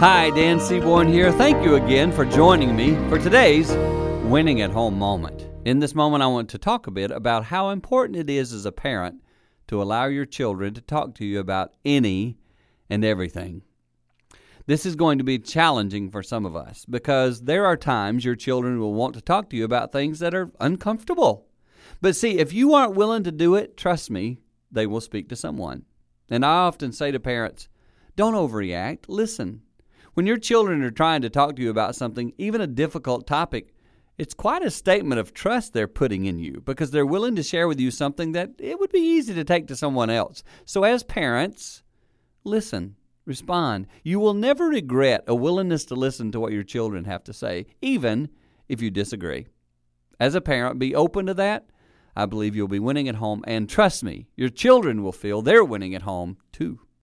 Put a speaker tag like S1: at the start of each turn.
S1: Hi, Dan Seaborn here. Thank you again for joining me for today's Winning at Home moment. In this moment, I want to talk a bit about how important it is as a parent to allow your children to talk to you about any and everything. This is going to be challenging for some of us because there are times your children will want to talk to you about things that are uncomfortable. But see, if you aren't willing to do it, trust me, they will speak to someone. And I often say to parents, don't overreact, listen. When your children are trying to talk to you about something, even a difficult topic, it's quite a statement of trust they're putting in you because they're willing to share with you something that it would be easy to take to someone else. So, as parents, listen, respond. You will never regret a willingness to listen to what your children have to say, even if you disagree. As a parent, be open to that. I believe you'll be winning at home, and trust me, your children will feel they're winning at home too.